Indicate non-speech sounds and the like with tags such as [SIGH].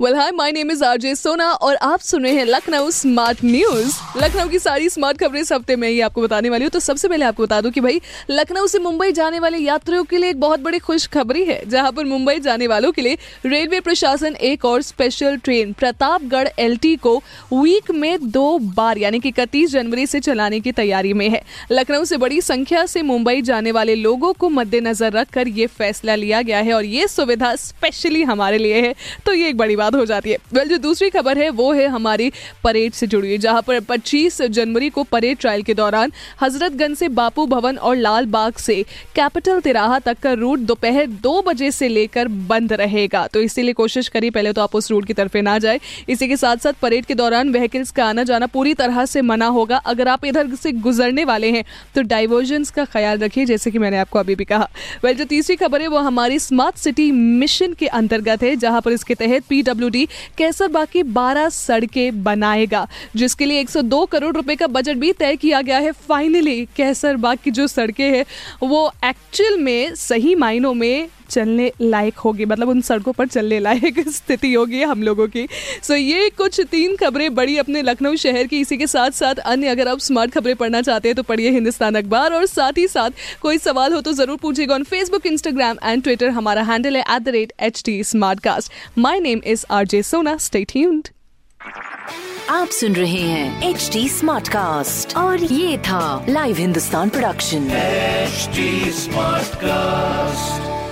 well hi my name is RJ Sona और आप सुन रहे हैं लखनऊ स्मार्ट न्यूज़ लखनऊ की सारी स्मार्ट खबरें इस हफ़्ते में ही आपको बताने वाली हूँ। तो सबसे पहले आपको बता दूँ कि भाई, लखनऊ से मुंबई जाने वाले यात्रियों के लिए एक बहुत बड़ी खुशखबरी है, जहाँ पर मुंबई जाने वालों के लिए रेलवे प्रशासन एक और स्पेशल ट्रेन प्रतापगढ़ एलटी को वीक में दो बार, यानी कि इकतीस जनवरी से चलाने की तैयारी में है। लखनऊ से बड़ी संख्या से मुंबई जाने वाले लोगों को मद्देनजर रखकर ये फैसला लिया गया है और ये सुविधा स्पेशली हमारे लिए है। तो ये एक बड़ी बात हो जाती है। वेल जो दूसरी खबर है, वो है हमारी परेड से जुड़ी हुई, जहाँ पर 25 जनवरी को परेड ट्रायल के दौरान हजरतगंज से बापू भवन और लाल बाग से कैपिटल तिराहा तक का रूट दोपहर दो बजे से लेकर बंद रहेगा। तो इसीलिए कोशिश करिए, पहले तो आप उस रूट की तरफ़ ना जाए। इसी के साथ साथ परेड के दौरान व्हीकल्स का आना जाना पूरी तरह से मना होगा। अगर आप इधर से गुजरने वाले हैं तो डाइवर्जन का ख्याल रखिए, जैसे कि मैंने आपको अभी भी कहा। वेल जो तीसरी खबर है, वो हमारी स्मार्ट सिटी मिशन के अंतर्गत है, जहाँ पर इसके तहत पीडब्ल्यूडी कैसरबाग की 12 सड़कें बनाएगा, जिसके लिए 102 करोड़ रुपए का बजट भी तय किया गया है। फाइनली कैसरबाग की जो सड़कें हैं, वो एक्चुअल में सही मायनों में चलने लायक होगी मतलब उन सड़कों पर चलने लायक [LAUGHS] स्थिति होगी हम लोगों की। सो ये कुछ तीन खबरें बड़ी अपने लखनऊ शहर की इसी के साथ साथ अन्य अगर आप स्मार्ट खबरें पढ़ना चाहते हैं तो पढ़िए हिंदुस्तान अखबार और साथ ही साथ कोई सवाल हो तो ज़रूर पूछिएगा on Facebook Instagram and Twitter हमारा हैंडल है at the rate H T smart cast my name is R J Sona stay tuned आप सुन रहे हैं एच डी स्मार्ट कास्ट और ये था live Hindustan production HD Smartcast.